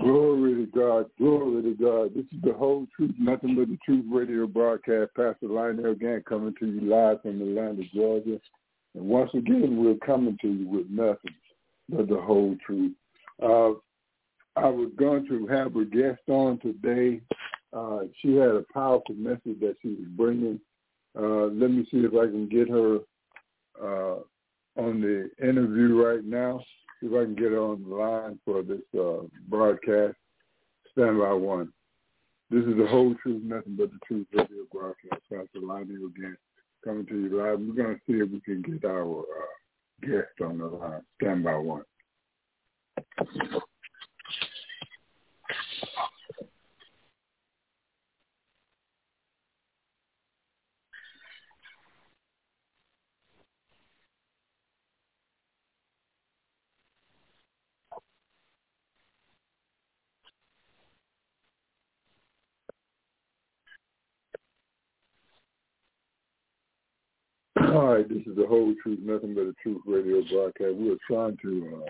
Glory to God, glory to God. This is the whole truth, nothing but the truth radio broadcast. Pastor Lionel Gantt coming to you live from Atlanta, Georgia. And once again, we're coming to you with nothing but the whole truth. Uh, I was going to have a guest on today. Uh, she had a powerful message that she was bringing. Uh, let me see if I can get her uh, on the interview right now. If I can get on the line for this uh, broadcast. Stand by one. This is the whole truth, nothing but the truth radio broadcast. Pastor Lionel Gantt coming to you live. We're going to see if we can get our uh, guest on the line. Stand by one. All right, this is the whole truth, nothing but the truth radio broadcast. We were trying to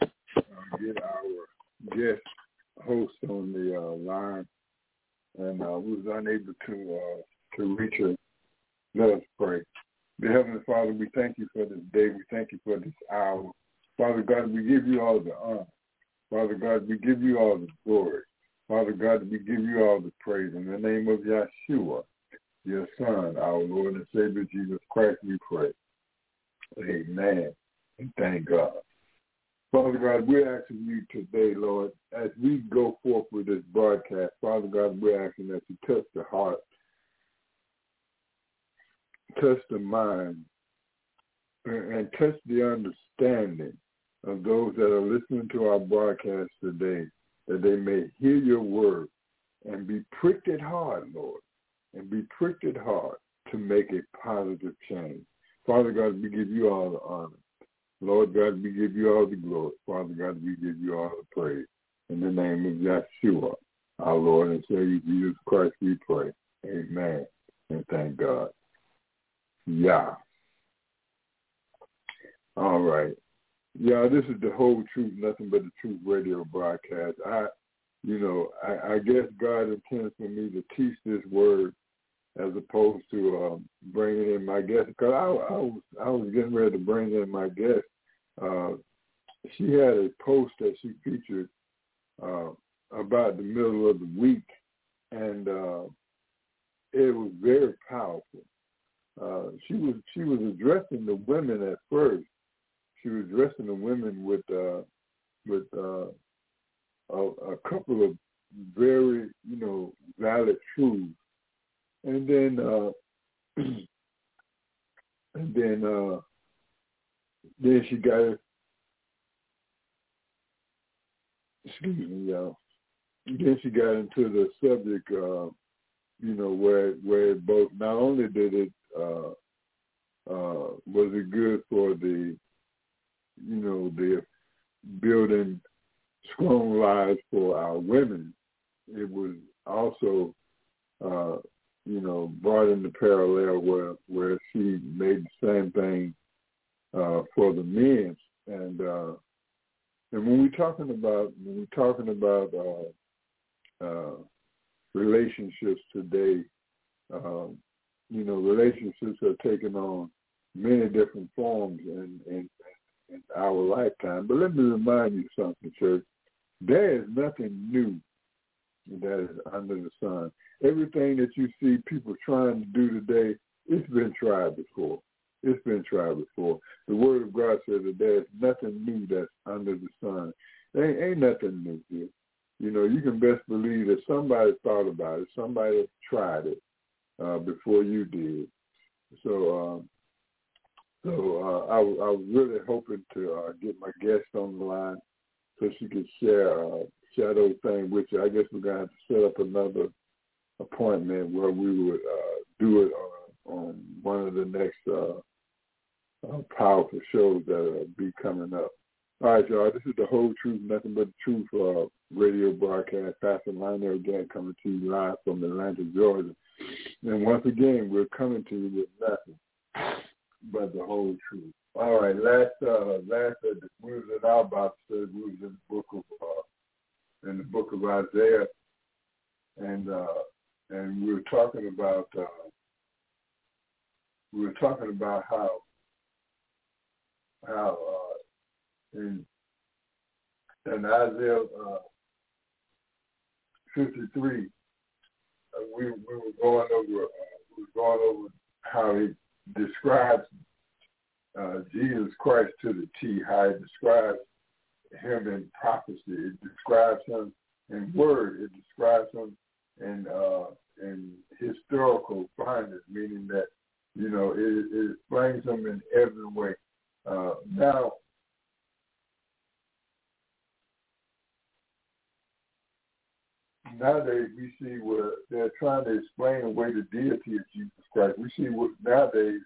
uh, uh, get our guest host on the uh, line, and uh, we was unable to uh, to reach her. Let us pray. Dear Heavenly Father, we thank you for this day. We thank you for this hour. Father God, we give you all the honor. Father God, we give you all the glory. Father God, we give you all the praise. In the name of Yeshua, your Son, our Lord and Savior Jesus Christ, we pray. Amen. And thank God. Father God, we're asking you today, Lord, as we go forth with this broadcast, Father God, we're asking that you touch the heart, touch the mind, and touch the understanding of those that are listening to our broadcast today, that they may hear your word and be pricked at heart, Lord, and be pricked at heart to make a positive change. Father God, we give you all the honor. Lord God, we give you all the glory. Father God, we give you all the praise. In the name of Yeshua, our Lord and Savior Jesus Christ, we pray. Amen. And thank God. Yeah. All right. Yeah, this is the whole truth, nothing but the truth radio broadcast. I, you know, I, I guess God intends for me to teach this word as opposed to um, bringing in my guest. Because I, I was I was getting ready to bring in my guest. Uh, she had a post that she featured uh, about the middle of the week, and uh, it was very powerful. Uh, she was she was addressing the women at first. She was addressing the women with uh, with uh, a, a couple of very you know valid truths and then uh and then uh then she got excuse me y'all. Then she got into the subject uh you know where where it both not only did it uh uh was it good for the you know the building strong lives for our women it was also uh you know, brought in the parallel where where she made the same thing uh, for the men. And uh, and when we're talking about when we're talking about uh, uh, relationships today, um, you know, relationships are taking on many different forms in, in in our lifetime. But let me remind you something, church. There is nothing new that is under the sun. Everything that you see people trying to do today, it's been tried before. It's been tried before. The Word of God says that there's nothing new that's under the sun. There ain't, ain't nothing new here. You know, you can best believe that somebody thought about it. Somebody tried it uh, before you did. So, um, So uh, I, I was really hoping to uh, get my guest on the line so she could share uh, share those things with you. I guess we're gonna have to set up another appointment where we would uh, do it on, on one of the next uh, uh, powerful shows that will be coming up. All right, y'all. This is the whole truth, nothing but the truth. Uh, radio broadcast. Pastor Lionel Gantt coming to you live from Atlanta, Georgia. And once again, we're coming to you with nothing but the whole truth. All right, last uh, last uh, we was in our Bible study. We was in the book of uh, in the book of Isaiah, and uh, and we were talking about uh, we were talking about how how uh, in in Isaiah uh, 53, uh, we we were going over uh, we were going over how he describes uh, Jesus Christ to the T, how it describes him in prophecy. It describes him in word. It describes him in uh, in historical findings, meaning that you know it, it explains him in every way. Uh, now, nowadays we see where they're trying to explain away the deity of Jesus Christ. We see what nowadays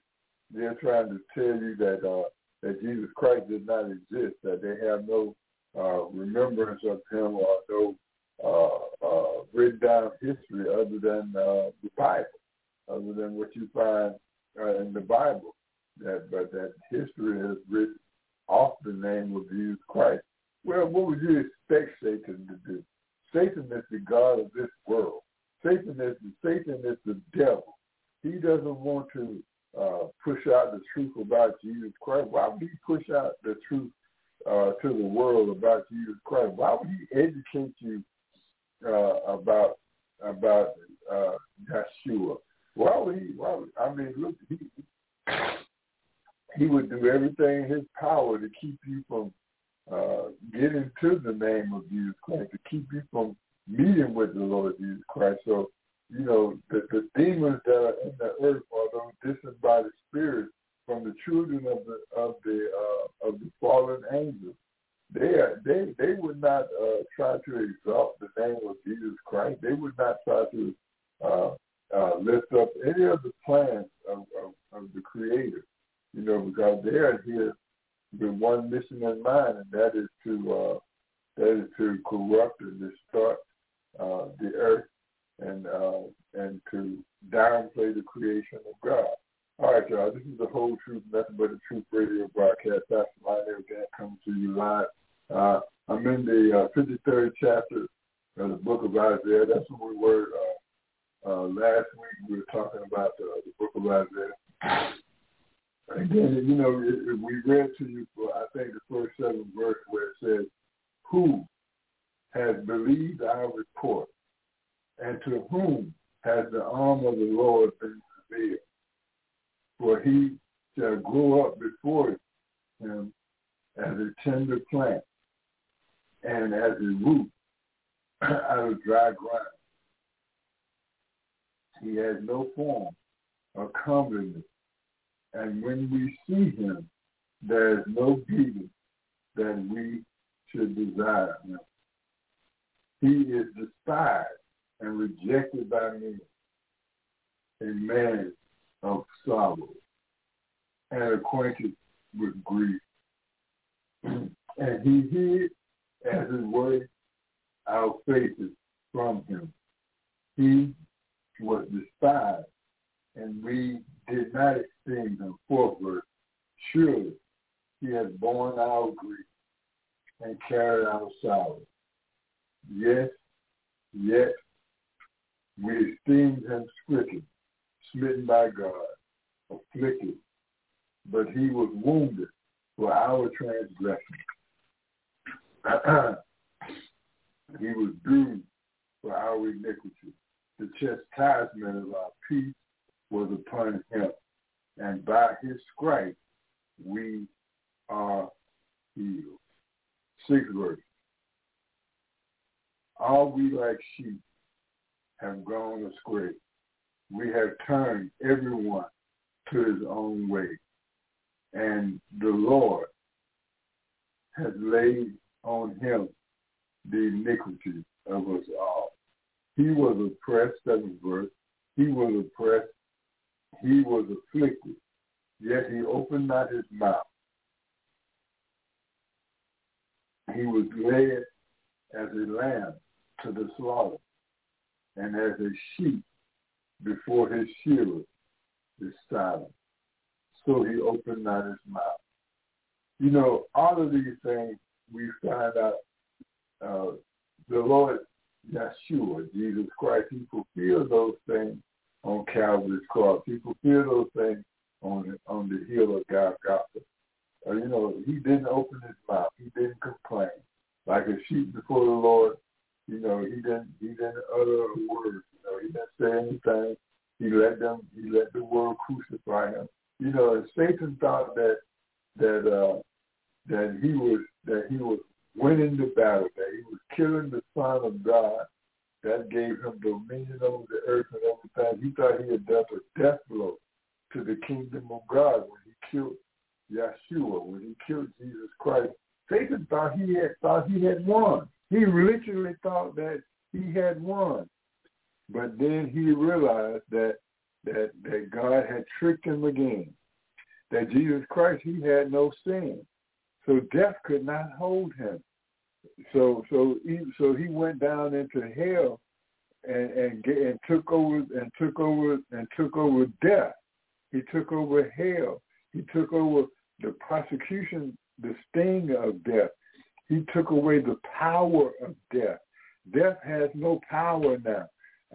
they're trying to tell you that uh, that Jesus Christ did not exist, that they have no uh, remembrance of him or no written down history other than uh, the Bible, other than what you find uh, in the Bible. That but that history has written off the name of Jesus Christ. Well, what would you expect Satan to do? Satan is the God of this world. Satan is the, Satan is the devil. He doesn't want to uh, push out the truth about Jesus Christ. Why would he push out the truth uh, to the world about Jesus Christ? Why would he educate you uh, about about uh? Why would he? Would, I mean, look, he he would do everything in his power to keep you from uh, getting to the name of Jesus Christ, to keep you from meeting with the Lord Jesus Christ. So you know, the, the demons that are in the earth are those disembodied spirits from the children of the of the uh, of the fallen angels. They are, they they would not uh, try to exalt the name of Jesus Christ. They would not try to uh, uh, lift up any of the plans of, of, of the Creator. You know, because they are here with one mission in mind, and that is to uh, that is to corrupt and distort uh, the earth and uh, and to downplay the creation of God. All right, y'all. This is the whole truth, nothing but the truth radio broadcast. That's Lionel Gantt coming to you live. Uh, I'm in the uh, 53rd chapter of the book of Isaiah. That's what we were uh, uh, last week. We were talking about uh, the book of Isaiah. Again, you know, it, it, we read to you for I think the first seven verses where it says, "Who has believed our report?" and to whom has the arm of the Lord been revealed? For he shall grow up before him as a tender plant a root out of dry ground. He has no form or comeliness, and when we see him, there is no beauty that we should desire him. He is despised and rejected by men, a man of sorrow and acquainted with grief. and he hid as his way our faces from him. He was despised, and we did not esteem him. Verse. Surely he has borne our grief and carried our sorrow. Yes, yet we esteemed him stricken, smitten by God, afflicted, but he was wounded for our transgression. he was bruised for our iniquity. The chastisement of our peace was upon him, and by his stripes we are healed. Sixth verse. All we like sheep have gone astray. We have turned everyone to his own way, and the Lord has laid on him the iniquity of us all. He was oppressed, seventh verse. He was oppressed. He was afflicted. Yet he opened not his mouth. He was led as a lamb to the slaughter, and as a sheep before his shearer is silent. So he opened not his mouth. You know, all of these things we find out uh, the Lord Yeshua, Jesus Christ, he fulfilled those things on Calvary's cross. He fulfilled those things on on the hill of Golgotha. Uh, you know, he didn't open his mouth. He didn't complain. Like a sheep before the Lord, you know, he didn't he didn't utter a word. You know, he didn't say anything. He let them he let the world crucify him. You know, Satan thought that that uh that he was that he was winning the battle, that he was killing the Son of God. That gave him dominion over the earth and everything. He thought he had dealt a death blow to the kingdom of God when he killed Yeshua, when he killed Jesus Christ. Satan thought he had thought he had won. He literally thought that he had won. But then he realized that that that God had tricked him again. That Jesus Christ he had no sin. So death could not hold him. So so he so he went down into hell and and and took over and took over and took over death. He took over hell. He took over the prosecution, the sting of death. He took away the power of death. Death has no power now.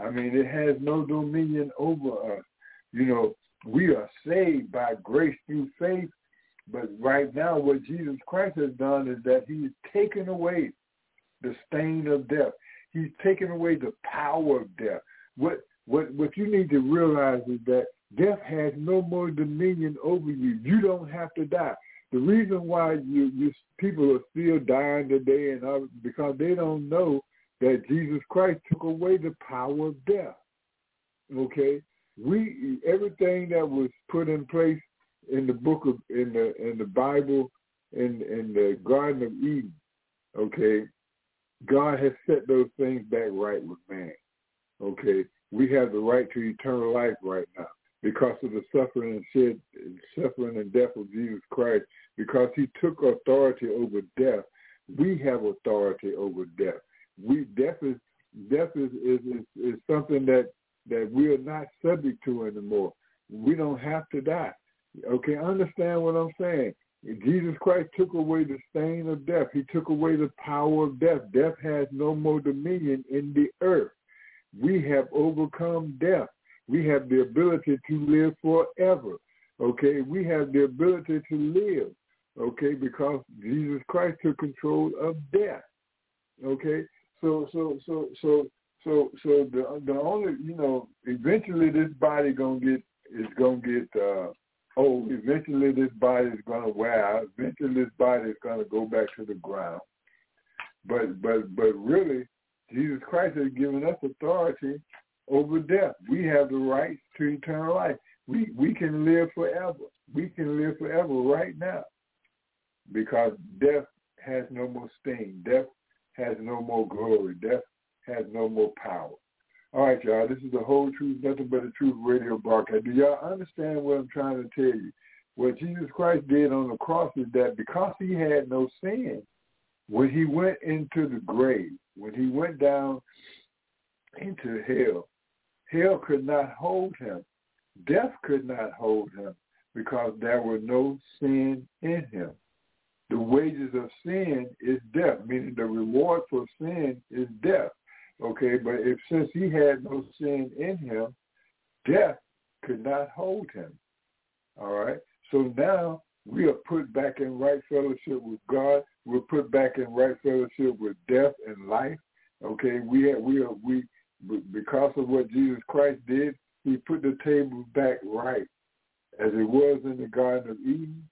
I mean, it has no dominion over us. You know, we are saved by grace through faith, but right now what Jesus Christ has done is that he's taken away the stain of death. He's taken away the power of death. What what what you need to realize is that death has no more dominion over you. You don't have to die. The reason why you, you people are still dying today and all, because they don't know that Jesus Christ took away the power of death. Okay, we everything that was put in place in the book of in the in the Bible in in the Garden of Eden. Okay, God has set those things back right with man. Okay, we have the right to eternal life right now because of the suffering and shed, suffering and death of Jesus Christ. Because He took authority over death, we have authority over death. We death is death is is, is, is something that that we are not subject to anymore. We don't have to die. Okay, understand what I'm saying. Jesus Christ took away the stain of death. He took away the power of death. Death has no more dominion in the earth. We have overcome death. We have the ability to live forever. Okay, we have the ability to live. Okay, because Jesus Christ took control of death. Okay, so so so so so so the the only you know eventually this body gonna get is gonna get uh oh, eventually this body is going to wear out. Eventually this body is going to go back to the ground. But but but really, Jesus Christ has given us authority over death. We have the right to eternal life. We we can live forever. We can live forever right now because death has no more sting. Death has no more glory. Death has no more power. All right, y'all. This is the whole truth, nothing but the truth radio broadcast. Do y'all understand what I'm trying to tell you? What Jesus Christ did on the cross is that because he had no sin, when he went into the grave, when he went down into hell, hell could not hold him. Death could not hold him because there was no sin in him. The wages of sin is death, meaning the reward for sin is death. Okay, but if since he had no sin in him, death could not hold him. All right. So now we are put back in right fellowship with God. We're put back in right fellowship with death and life. Okay, we have, we are we because of what Jesus Christ did, he put the table back right as it was in the Garden of Eden.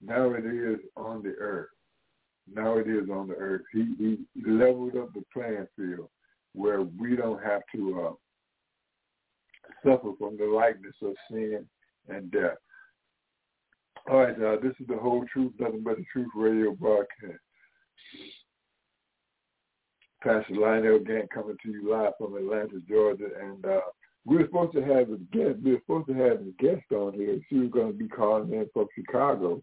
Now it is on the earth. Now it is on the earth. He, he leveled up the playing field where we don't have to uh, suffer from the likeness of sin and death. All right, this is the whole truth, nothing but the truth radio broadcast. Pastor Lionel Gantt coming to you live from Atlanta, Georgia, and uh, we were supposed to have a guest. We were supposed to have a guest on here. She was going to be calling in from Chicago,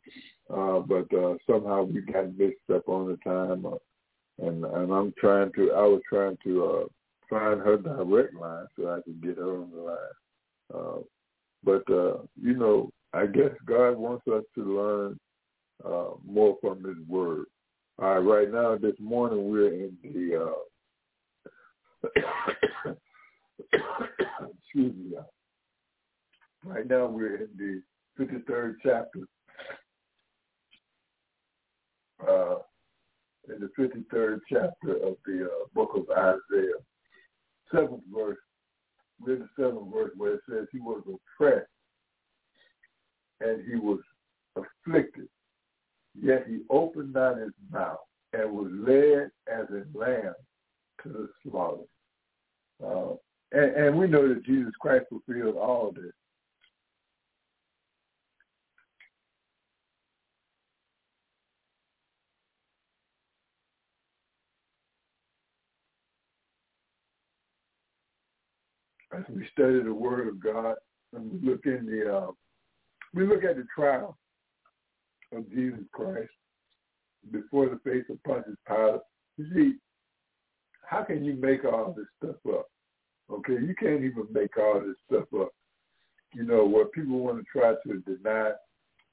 uh, but uh, somehow we got mixed up on the time, uh, and and I'm trying to. I was trying to uh, find her direct line so I could get her on the line. Uh, but uh, you know, I guess God wants us to learn uh, more from His Word. All right, right now, this morning we're in the. Uh, excuse me. Right now we're in the 53rd chapter. Uh, in the 53rd chapter of the uh, book of Isaiah, seventh verse. We're the seventh verse where it says he was oppressed and he was afflicted, yet he opened not his mouth and was led as a lamb to the slaughter. Uh, and, and we know that Jesus Christ fulfilled all of this. We study the Word of God, and we look in the, uh, we look at the trial of Jesus Christ before the face of Pontius Pilate. You see, how can you make all this stuff up? Okay, you can't even make all this stuff up. You know, what people want to try to deny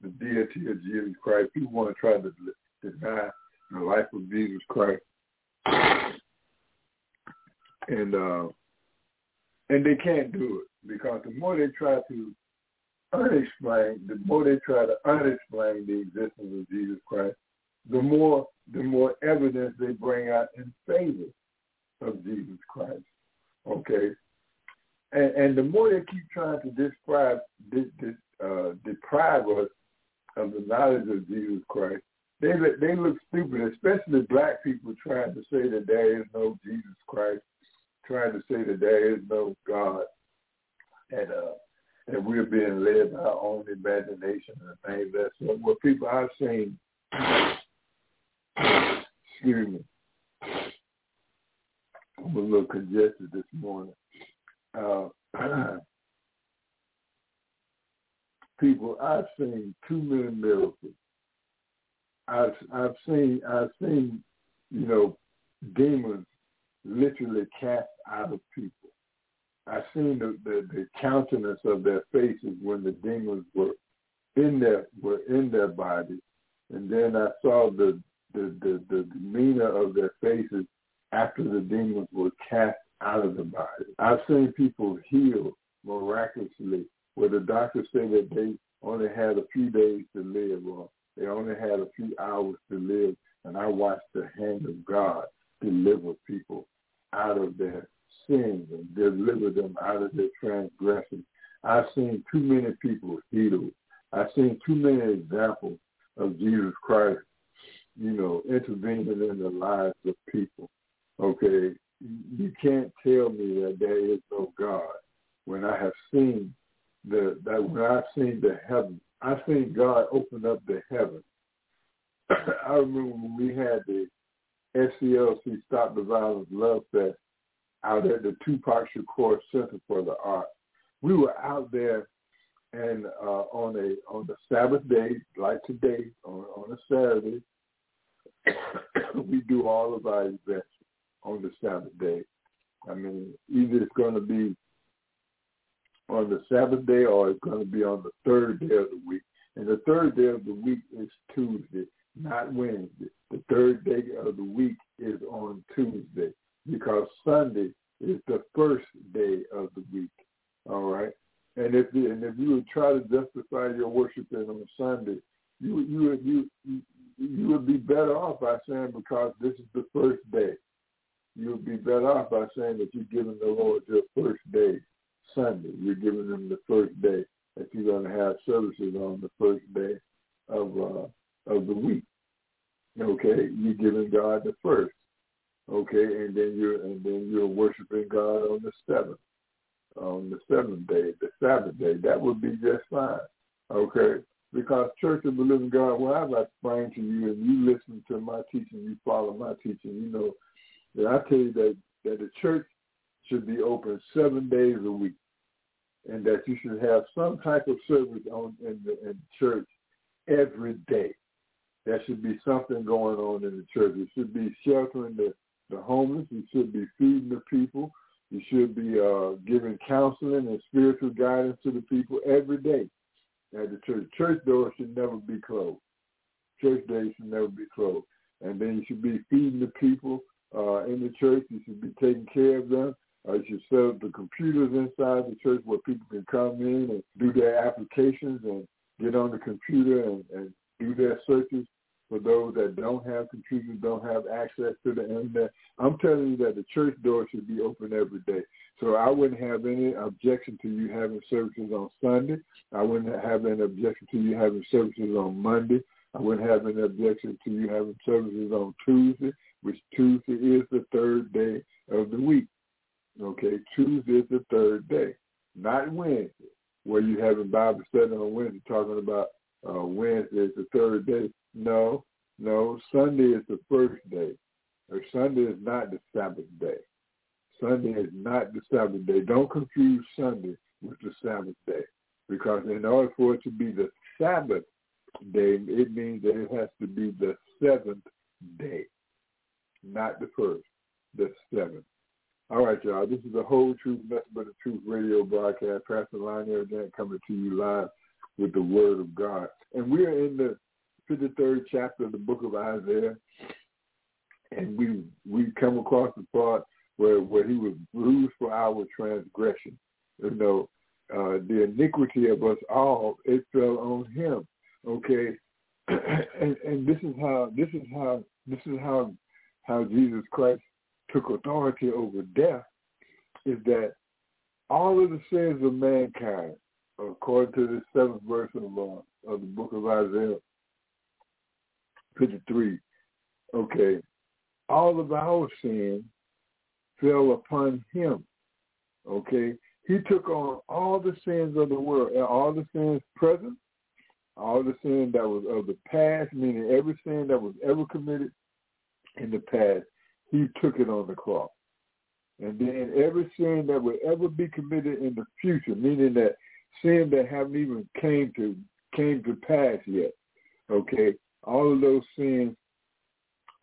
the deity of Jesus Christ, people want to try to deny the life of Jesus Christ, and uh, and they can't do it because the more they try to unexplain, the more they try to unexplain the existence of Jesus Christ, the more the more evidence they bring out in favor of Jesus Christ. Okay, and, and the more they keep trying to describe, uh, deprive us of the knowledge of Jesus Christ, they they look stupid, especially black people trying to say that there is no Jesus Christ, trying to say that there is no God, and uh, and we're being led by our own imagination and things that sort. What people I've seen, excuse me, I'm a little congested this morning. Uh, people, I've seen too many miracles. I've I've seen I've seen you know demons literally cast out of people. I've seen the, the, the countenance of their faces when the demons were in their were in their bodies, and then I saw the the, the, the demeanor of their faces after the demons were cast out of the body. I've seen people healed miraculously where the doctors say that they only had a few days to live or they only had a few hours to live. And I watched the hand of God deliver people out of their sins and deliver them out of their transgressions. I've seen too many people healed. I've seen too many examples of Jesus Christ, you know, intervening in the lives of people. Okay, you can't tell me that there is no God when I have seen the that when I've seen the heaven, I've seen God open up the heaven. I remember when we had the SCLC Stop the Violence Love Fest out at the Tupac Shakur Center for the Arts. We were out there and uh, on a on the Sabbath day, like today, on, on a Saturday, we do all of our events on the Sabbath day. I mean, either it's going to be on the Sabbath day or it's going to be on the third day of the week. And the third day of the week is Tuesday, not Wednesday. The third day of the week is on Tuesday because Sunday is the first day of the week. All right. And if you, and if you would try to justify your worshiping on Sunday, you you you you would be better off by saying because this is the first day you would be better off by saying that you're giving the Lord your first day, Sunday. You're giving them the first day that you're going to have services on the first day of uh, of the week. Okay, you're giving God the first. Okay, and then you're and then you're worshiping God on the seventh, on the seventh day, the Sabbath day. That would be just fine. Okay, Because Church of the Living God, what I've explained to you, and you listen to my teaching, you follow my teaching, you know that I tell you that that the church should be open seven days a week, and that you should have some type of service on in the in church every day. There should be something going on in the church. It should be sheltering the, the homeless. It should be feeding the people. You should be uh, giving counseling and spiritual guidance to the people every day at the church. Church doors should never be closed. Church days should never be closed. And then you should be feeding the people uh, in the church. You should be taking care of them. Uh, you should set up the computers inside the church where people can come in and do their applications and get on the computer and, and do their searches for those that don't have computers, don't have access to the internet. I'm telling you that the church door should be open every day. So I wouldn't have any objection to you having services on Sunday. I wouldn't have any objection to you having services on Monday. I wouldn't have any objection to you having services on Tuesday, which Tuesday is the third day of the week. Okay, Tuesday is the third day, not Wednesday, where you having Bible study on Wednesday talking about uh, Wednesday is the third day. No, no, Sunday is the first day. Or Sunday is not the Sabbath day. Sunday is not the Sabbath day. Don't confuse Sunday with the Sabbath day. Because in order for it to be the Sabbath day, it means that it has to be the seventh day, not the first, the seventh. All right, y'all. This is the Whole Truth, Nothing But the Truth radio broadcast. Pastor Lionel Gantt coming to you live with the Word of God. And we are in the 53rd chapter of the book of Isaiah. And we we come across the part where, where he was bruised for our transgression. You know, uh, the iniquity of us all, it fell on him. Okay. and, and this is how this is how this is how how Jesus Christ took authority over death is that all of the sins of mankind, according to the seventh verse of, uh, of the book of Isaiah 53, okay, all of our sin fell upon him, okay? He took on all the sins of the world, all the sins present, all the sin that was of the past, meaning every sin that was ever committed in the past, he took it on the cross. And then every sin that would ever be committed in the future, meaning that sin that haven't even came to came to pass yet. Okay, all of those sins,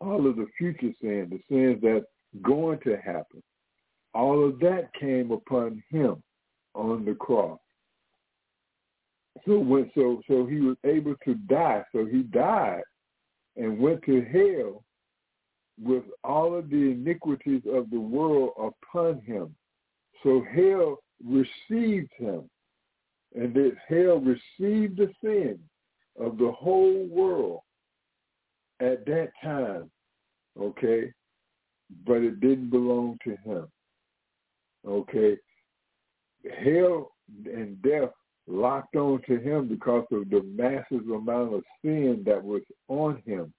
all of the future sins, the sins that's going to happen, all of that came upon him on the cross. So when so so he was able to die. So he died and went to hell with all of the iniquities of the world upon him. So hell received him. And that hell received the sin of the whole world at that time, okay? But it didn't belong to him, okay? Hell and death locked on to him because of the massive amount of sin that was on him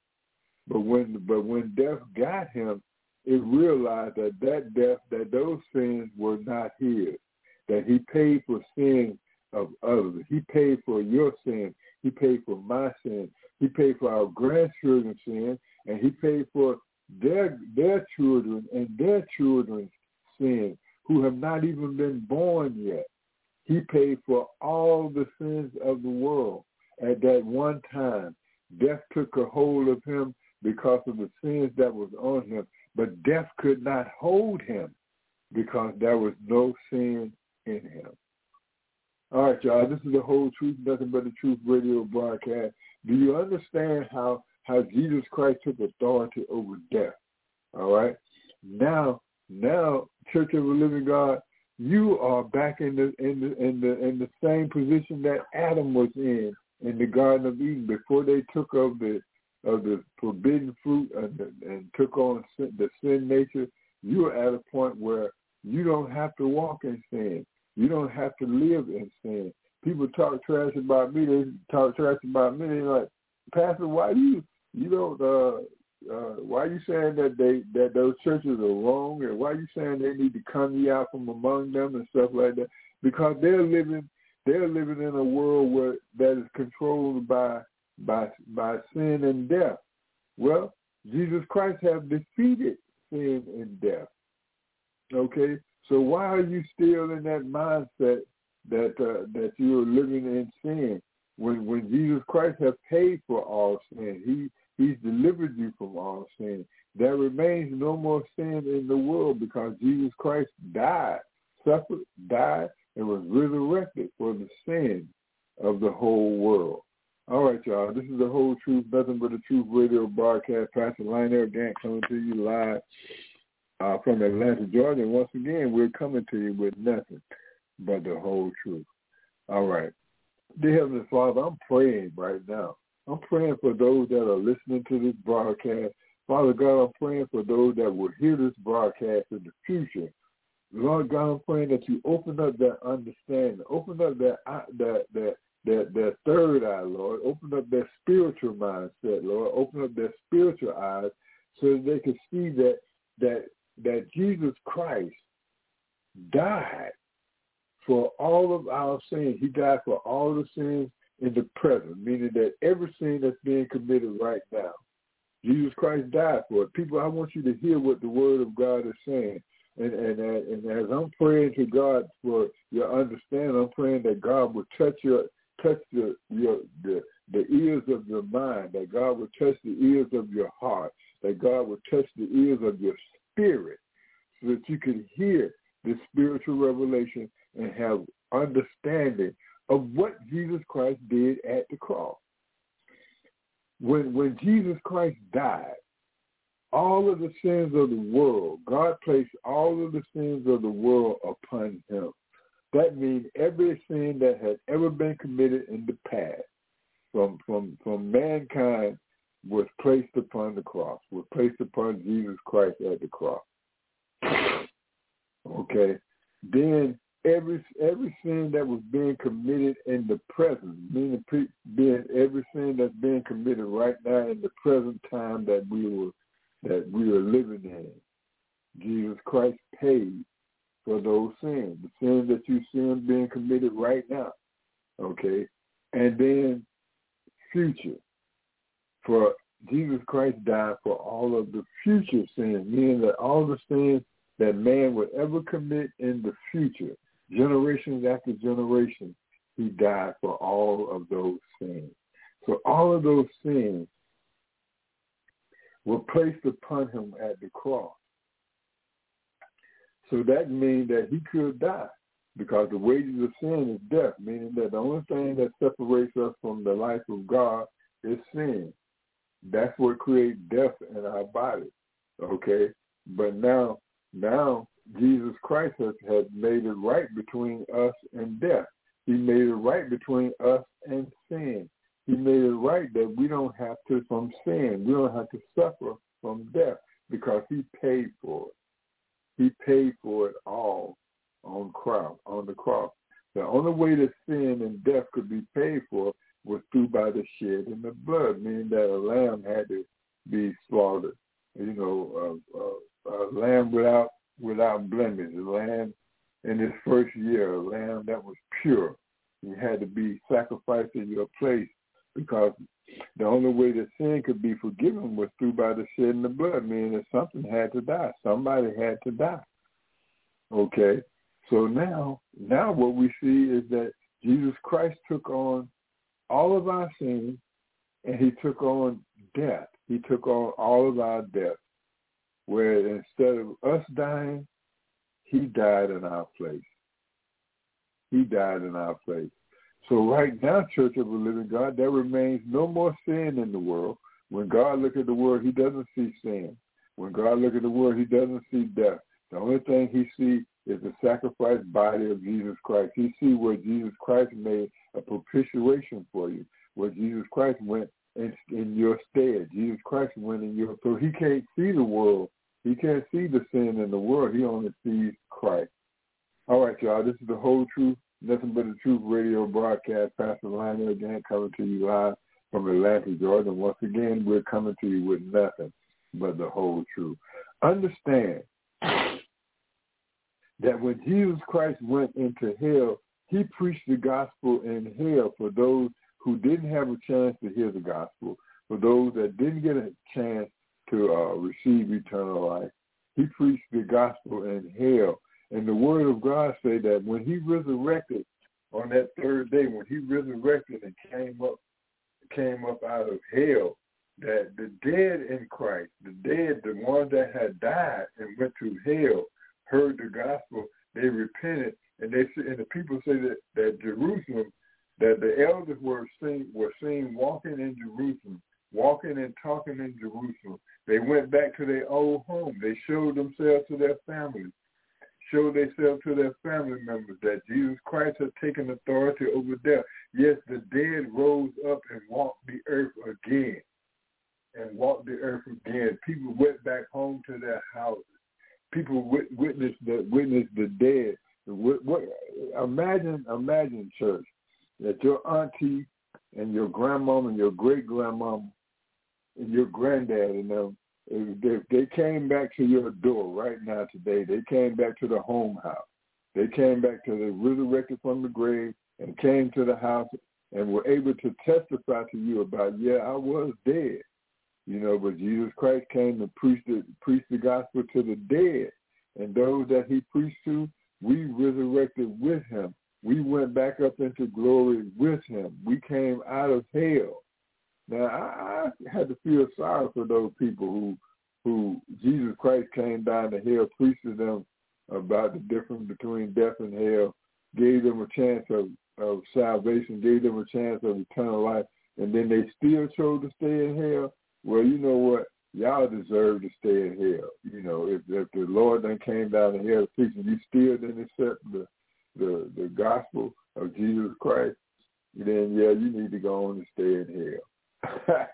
but when but when death got him, it realized that that death, that those sins were not his. That he paid for sin of others. He paid for your sin. He paid for my sin. He paid for our grandchildren's sin, and he paid for their their children and their children's sin, who have not even been born yet. He paid for all the sins of the world at that one time. Death took a hold of him because of the sins that was on him. But death could not hold him because there was no sin in him. All right, y'all. This is the whole truth, nothing but the truth radio broadcast. Do you understand how how Jesus Christ took authority over death? All right. Now, now, Church of the Living God, you are back in the in the in the in the same position that Adam was in in the Garden of Eden before they took of the of the forbidden fruit and, and took on sin, the sin nature, you are at a point where you don't have to walk in sin. You don't have to live in sin. People talk trash about me. They talk trash about me. They're like, Pastor, why do you you don't uh uh why are you saying that they that those churches are wrong and why are you saying they need to come ye out from among them and stuff like that? Because they're living they're living in a world where that is controlled by by by sin and death. Well, Jesus Christ have defeated sin and death. Okay, so why are you still in that mindset that uh, that you are living in sin when when Jesus Christ has paid for all sin? He He's delivered you from all sin. There remains no more sin in the world because Jesus Christ died, suffered, died, and was resurrected for the sin of the whole world. All right, y'all. This is the whole truth, nothing but the truth radio broadcast. Pastor Lionel Gantt coming to you live uh, from Atlanta, Georgia. Once again, we're coming to you with nothing but the whole truth. All right. Dear Heavenly Father, I'm praying right now. I'm praying for those that are listening to this broadcast. Father God, I'm praying for those that will hear this broadcast in the future. Lord God, I'm praying that you open up that understanding, open up that that that that that third eye, Lord. Open up their spiritual mindset, Lord. Open up their spiritual eyes so that they can see that that that Jesus Christ died for all of our sins. He died for all the sins in the present, meaning that every sin that's being committed right now, Jesus Christ died for it. People, I want you to hear what the Word of God is saying. And, and, and as I'm praying to God for your understanding, I'm praying that God will touch your touch the your the the ears of your mind, that God will touch the ears of your heart, that God will touch the ears of your spirit, so that you can hear the spiritual revelation and have understanding of what Jesus Christ did at the cross. When when Jesus Christ died, all of the sins of the world, God placed all of the sins of the world upon him. That means every sin that has ever been committed in the past from from from mankind was placed upon the cross, was placed upon Jesus Christ at the cross. Okay. Then every every sin that was being committed in the present, meaning being every sin that's being committed right now in the present time that we were that we are living in. Jesus Christ paid for those sins, the sins that you see being committed right now. Okay? And then future. For Jesus Christ died for all of the future sins, meaning that all the sins that man would ever commit in the future, generations after generations, he died for all of those sins. So all of those sins were placed upon him at the cross. So that means that he could die because the wages of sin is death, meaning that the only thing that separates us from the life of God is sin. That's what creates death in our body. Okay? But now now Jesus Christ has, has made it right between us and death. He made it right between us and sin. He made it right that we don't have to from sin. We don't have to suffer from death because he paid for it. He paid for it all on cross, on the cross. The only way that sin and death could be paid for was through by the shed shedding of blood, meaning that a lamb had to be slaughtered. You know, a, a, a lamb without without blemish, a lamb in his first year, a lamb that was pure. He had to be sacrificed in your place because the only way that sin could be forgiven was through by the shedding of blood, meaning that something had to die. Somebody had to die. Okay? So now, now what we see is that Jesus Christ took on all of our sins and he took on death. He took on all of our death. Where instead of us dying, he died in our place. He died in our place. So right now, Church of the Living God, there remains no more sin in the world. When God looks at the world, he doesn't see sin. When God looks at the world, he doesn't see death. The only thing he sees is the sacrificed body of Jesus Christ. You see where Jesus Christ made a propitiation for you, where Jesus Christ went in, in your stead. Jesus Christ went in your so he can't see the world. He can't see the sin in the world. He only sees Christ. All right, y'all. This is the whole truth Nothing but the truth radio broadcast. Pastor Lionel Gantt coming to you live from Atlanta, Georgia. And once again, we're coming to you with nothing but the whole truth. Understand that when Jesus Christ went into hell he preached the gospel in hell for those who didn't have a chance to hear the gospel, for those that didn't get a chance to uh, receive eternal life. He preached the gospel in hell. And the word of God say that when he resurrected on that third day, when he resurrected and came up came up out of hell, that the dead in Christ, the dead, the ones that had died and went to hell, heard the gospel, they repented, and they and the people say that that Jerusalem, that the elders were seen were seen walking in Jerusalem, walking and talking in Jerusalem. They went back to their old home. They showed themselves to their families, showed themselves to their family members that Jesus Christ had taken authority over death. Yes, the dead rose up and walked the earth again and walked the earth again. People went back home to their houses. People witness the witnessed the dead. What, what, imagine, imagine, church, that your auntie and your grandmom and your great grandmom and your granddad and them, if they came back to your door right now today, they came back to the home house. They came back to the resurrected from the grave and came to the house and were able to testify to you about, yeah, I was dead. You know, but Jesus Christ came and preached the, the gospel to the dead. And those that he preached to, we resurrected with him. We went back up into glory with him. We came out of hell. Now, I, I had to feel sorry for those people who, who Jesus Christ came down to hell, preached to them about the difference between death and hell, gave them a chance of, of salvation, gave them a chance of eternal life, and then they still chose to stay in hell well, you know what? Y'all deserve to stay in hell. You know, if, if the Lord then came down to hell preaching, you still didn't accept the the the gospel of Jesus Christ, then yeah, you need to go on and stay in hell.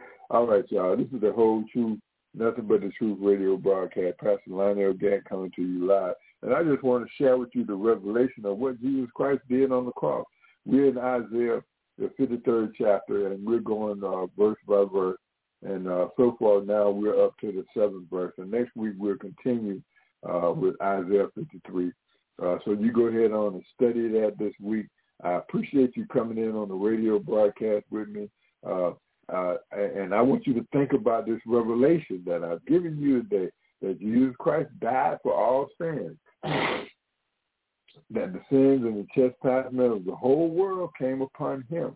All right, y'all. This is the whole truth, nothing but the truth radio broadcast. Pastor Lionel Gantt coming to you live. And I just want to share with you the revelation of what Jesus Christ did on the cross. We're in Isaiah, the 53rd chapter, and we're going uh, verse by verse. And uh, so far now we're up to the seventh verse. And next week we'll continue uh, with Isaiah 53. Uh, so you go ahead on and study that this week. I appreciate you coming in on the radio broadcast with me. Uh, uh, and I want you to think about this revelation that I've given you today, that Jesus Christ died for all sins, that the sins and the chastisement of the whole world came upon him,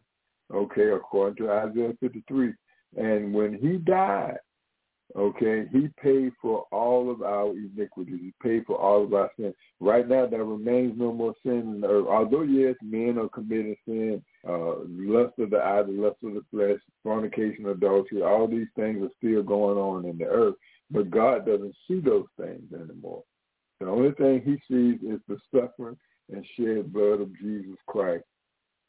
okay, according to Isaiah 53. And when he died, okay, he paid for all of our iniquities. He paid for all of our sins. Right now, there remains no more sin in the earth. Although, yes, men are committing sin, uh, lust of the eye, the lust of the flesh, fornication, adultery, all these things are still going on in the earth. But God doesn't see those things anymore. The only thing he sees is the suffering and shed blood of Jesus Christ.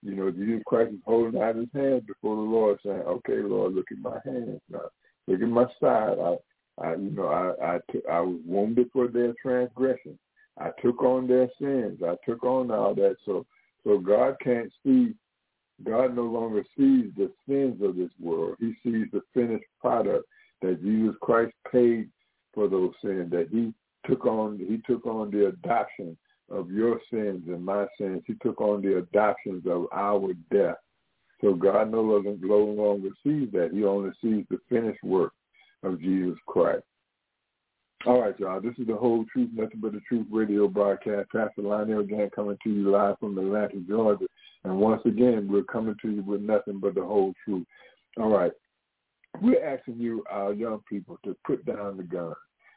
You know, Jesus Christ is holding out his hand before the Lord, saying, "Okay, Lord, look at my hands now. Look at my side. I, I, you know, I, I, t- I was wounded for their transgression. I took on their sins. I took on all that. So, so God can't see. God no longer sees the sins of this world. He sees the finished product that Jesus Christ paid for those sins. That He took on. He took on the adoption of your sins and my sins. He took on the adoptions of our death. So God no longer, sees that. He only sees the finished work of Jesus Christ. All right, y'all. This is the whole truth, nothing but the truth radio broadcast. Pastor Lionel Gantt coming to you live from Atlanta, Georgia. And once again, we're coming to you with nothing but the whole truth. All right. We're asking you, our young people, to put down the gun.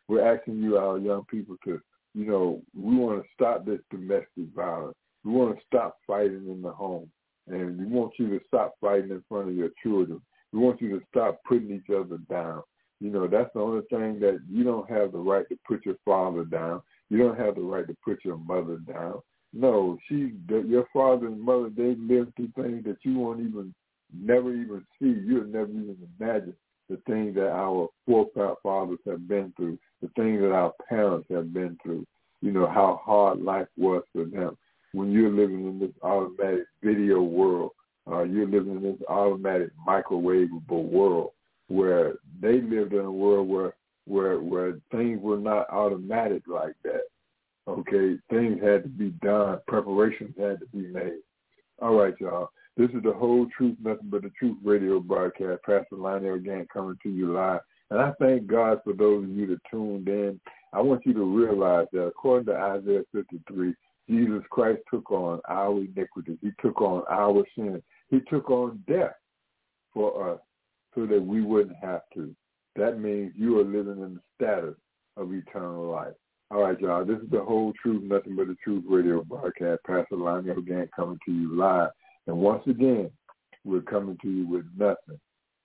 We're asking you, our young people, to you know, we want to stop this domestic violence. We want to stop fighting in the home. And we want you to stop fighting in front of your children. We want you to stop putting each other down. You know, that's the only thing that you don't have the right to put your father down. You don't have the right to put your mother down. No, she, your father and mother, they lived through things that you won't even, never even see. You'll never even imagine the things that our forefathers have been through, the things that our parents have been through, you know, how hard life was for them. When you're living in this automatic video world, uh, you're living in this automatic microwavable world where they lived in a world where where where things were not automatic like that. Okay, things had to be done. Preparations had to be made. All right, y'all. This is the whole truth, nothing but the truth radio broadcast. Pastor Lionel Gantt coming to you live. And I thank God for those of you that tuned in. I want you to realize that according to Isaiah 53, Jesus Christ took on our iniquities. He took on our sin. He took on death for us so that we wouldn't have to. That means you are living in the status of eternal life. All right, y'all. This is the whole truth, nothing but the truth radio broadcast. Pastor Lionel Gantt coming to you live. And once again, we're coming to you with nothing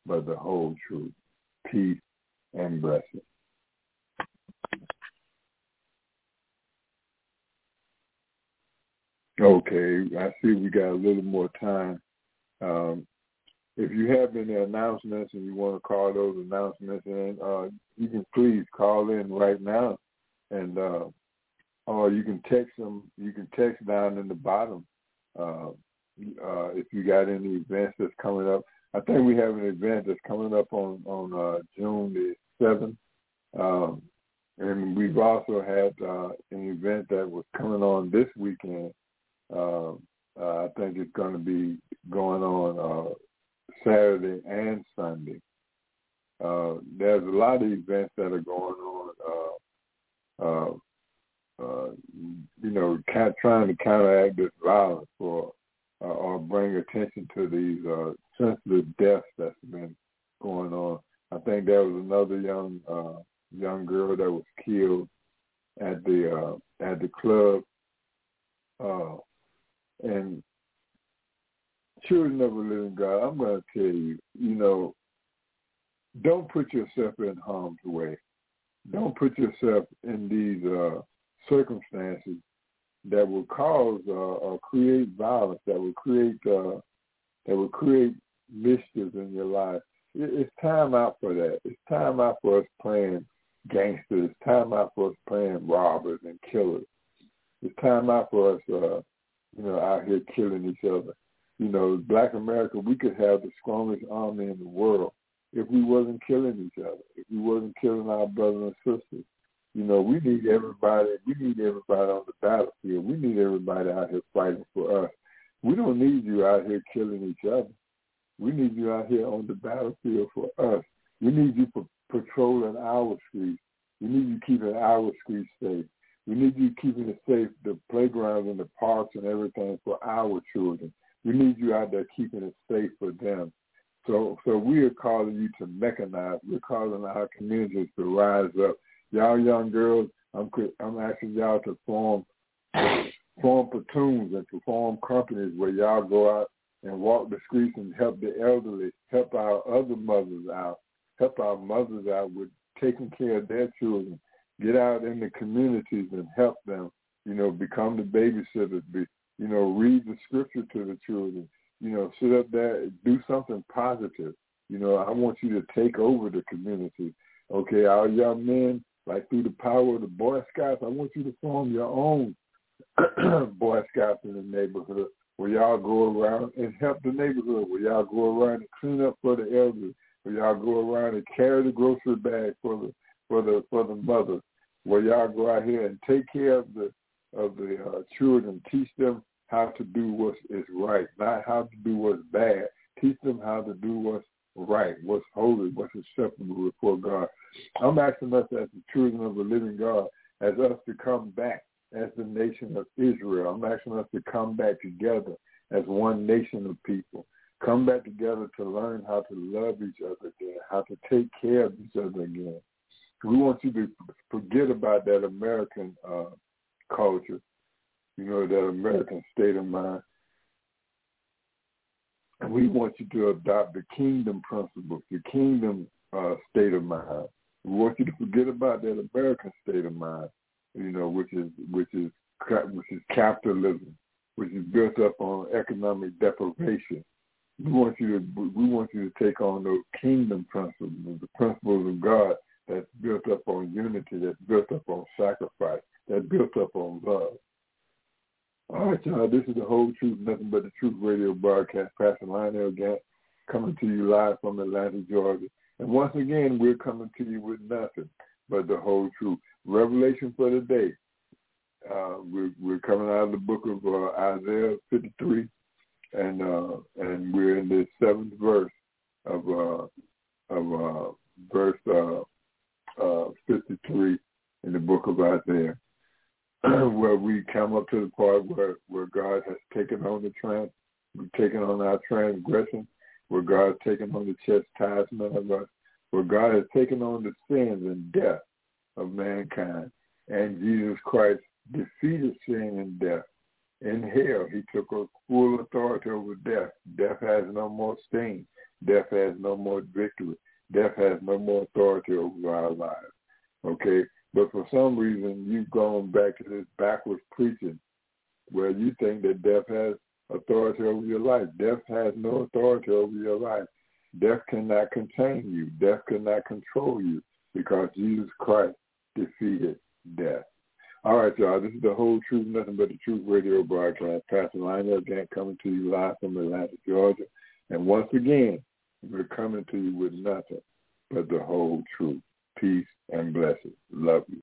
but the whole truth. Peace and blessing. Okay, I see we got a little more time. Um, if you have any announcements and you want to call those announcements in, uh, you can please call in right now, and uh, or you can text them. You can text down in the bottom uh, uh, if you got any events that's coming up. I think we have an event that's coming up on on uh, June the seventh, um, and we've also had uh, an event that was coming on this weekend. Uh, uh, I think it's going to be going on uh, Saturday and Sunday. Uh, there's a lot of events that are going on. Uh, uh, uh, you know, trying to counteract this violence for uh, or bring attention to these uh, senseless deaths that's been going on. I think there was another young uh, young girl that was killed at the uh, at the club, uh, and children of a living God, I'm going to tell you, you know, don't put yourself in harm's way. Don't put yourself in these uh, circumstances that will cause uh, or create violence, that will create uh, that will create mischief in your life. It's time out for that. It's time out for us playing gangsters. It's time out for us playing robbers and killers. It's time out for us, uh, you know, out here killing each other. You know, Black America, we could have the strongest army in the world if we wasn't killing each other, if we wasn't killing our brothers and sisters. You know, we need everybody. We need everybody on the battlefield. We need everybody out here fighting for us. We don't need you out here killing each other. We need you out here on the battlefield for us. We need you patrolling our streets. We need you keeping our streets safe. We need you keeping it safe, the playgrounds and the parks and everything for our children. We need you out there keeping it safe for them. So, so we are calling you to mechanize. We're calling our communities to rise up y'all young girls, I'm I'm asking y'all to form form platoons and to form companies where y'all go out and walk the streets and help the elderly, help our other mothers out, help our mothers out with taking care of their children. Get out in the communities and help them. You know, become the babysitters. Be, you know, read the scripture to the children. You know, sit up there, do something positive. You know, I want you to take over the community. Okay, our young men, like through the power of the Boy Scouts, I want you to form your own Boy Scouts in the neighborhood where y'all go around and help the neighborhood, where y'all go around and clean up for the elders, where y'all go around and carry the grocery bag for the for the for the mothers, where y'all go out here and take care of the of the uh, children, teach them how to do what is right, not how to do what's bad. Teach them how to do what's right, what's holy, what's acceptable before God. I'm asking us as the children of the living God, as us to come back as the nation of Israel. I'm asking us to come back together as one nation of people. Come back together to learn how to love each other again, how to take care of each other again. We want you to forget about that American uh, culture, you know, that American state of mind, we want you to adopt the kingdom principles, the kingdom uh, state of mind. We want you to forget about that American state of mind, you know, which is which is which is capitalism, which is built up on economic deprivation. We want you to we want you to take on those kingdom principles, the principles of God that's built up on unity, that's built up on sacrifice, that's built up on love. All right, y'all. This is the whole truth, nothing but the truth radio broadcast. Pastor Lionel Gantt coming to you live from Atlanta, Georgia. And once again, we're coming to you with nothing but the whole truth. Revelation for the day. uh, we're, we're coming out of the book of uh, Isaiah 53, and uh, and we're in the seventh verse of uh, of uh, verse uh, 53 in the book of Isaiah, where we come up to the part where, where God has taken on the trans, taken on our transgression, where God has taken on the chastisement of us, where God has taken on the sins and death of mankind, and Jesus Christ defeated sin and death. In hell, he took a full authority over death. Death has no more sting. Death has no more victory. Death has no more authority over our lives. Okay? But for some reason, you've gone back to this backwards preaching where you think that death has authority over your life. Death has no authority over your life. Death cannot contain you. Death cannot control you because Jesus Christ defeated death. All right, y'all. This is the whole truth, nothing but the truth radio broadcast. Pastor Lionel Gantt coming to you live from Atlanta, Georgia. And once again, we're coming to you with nothing but the whole truth. Peace and blessings. Love you.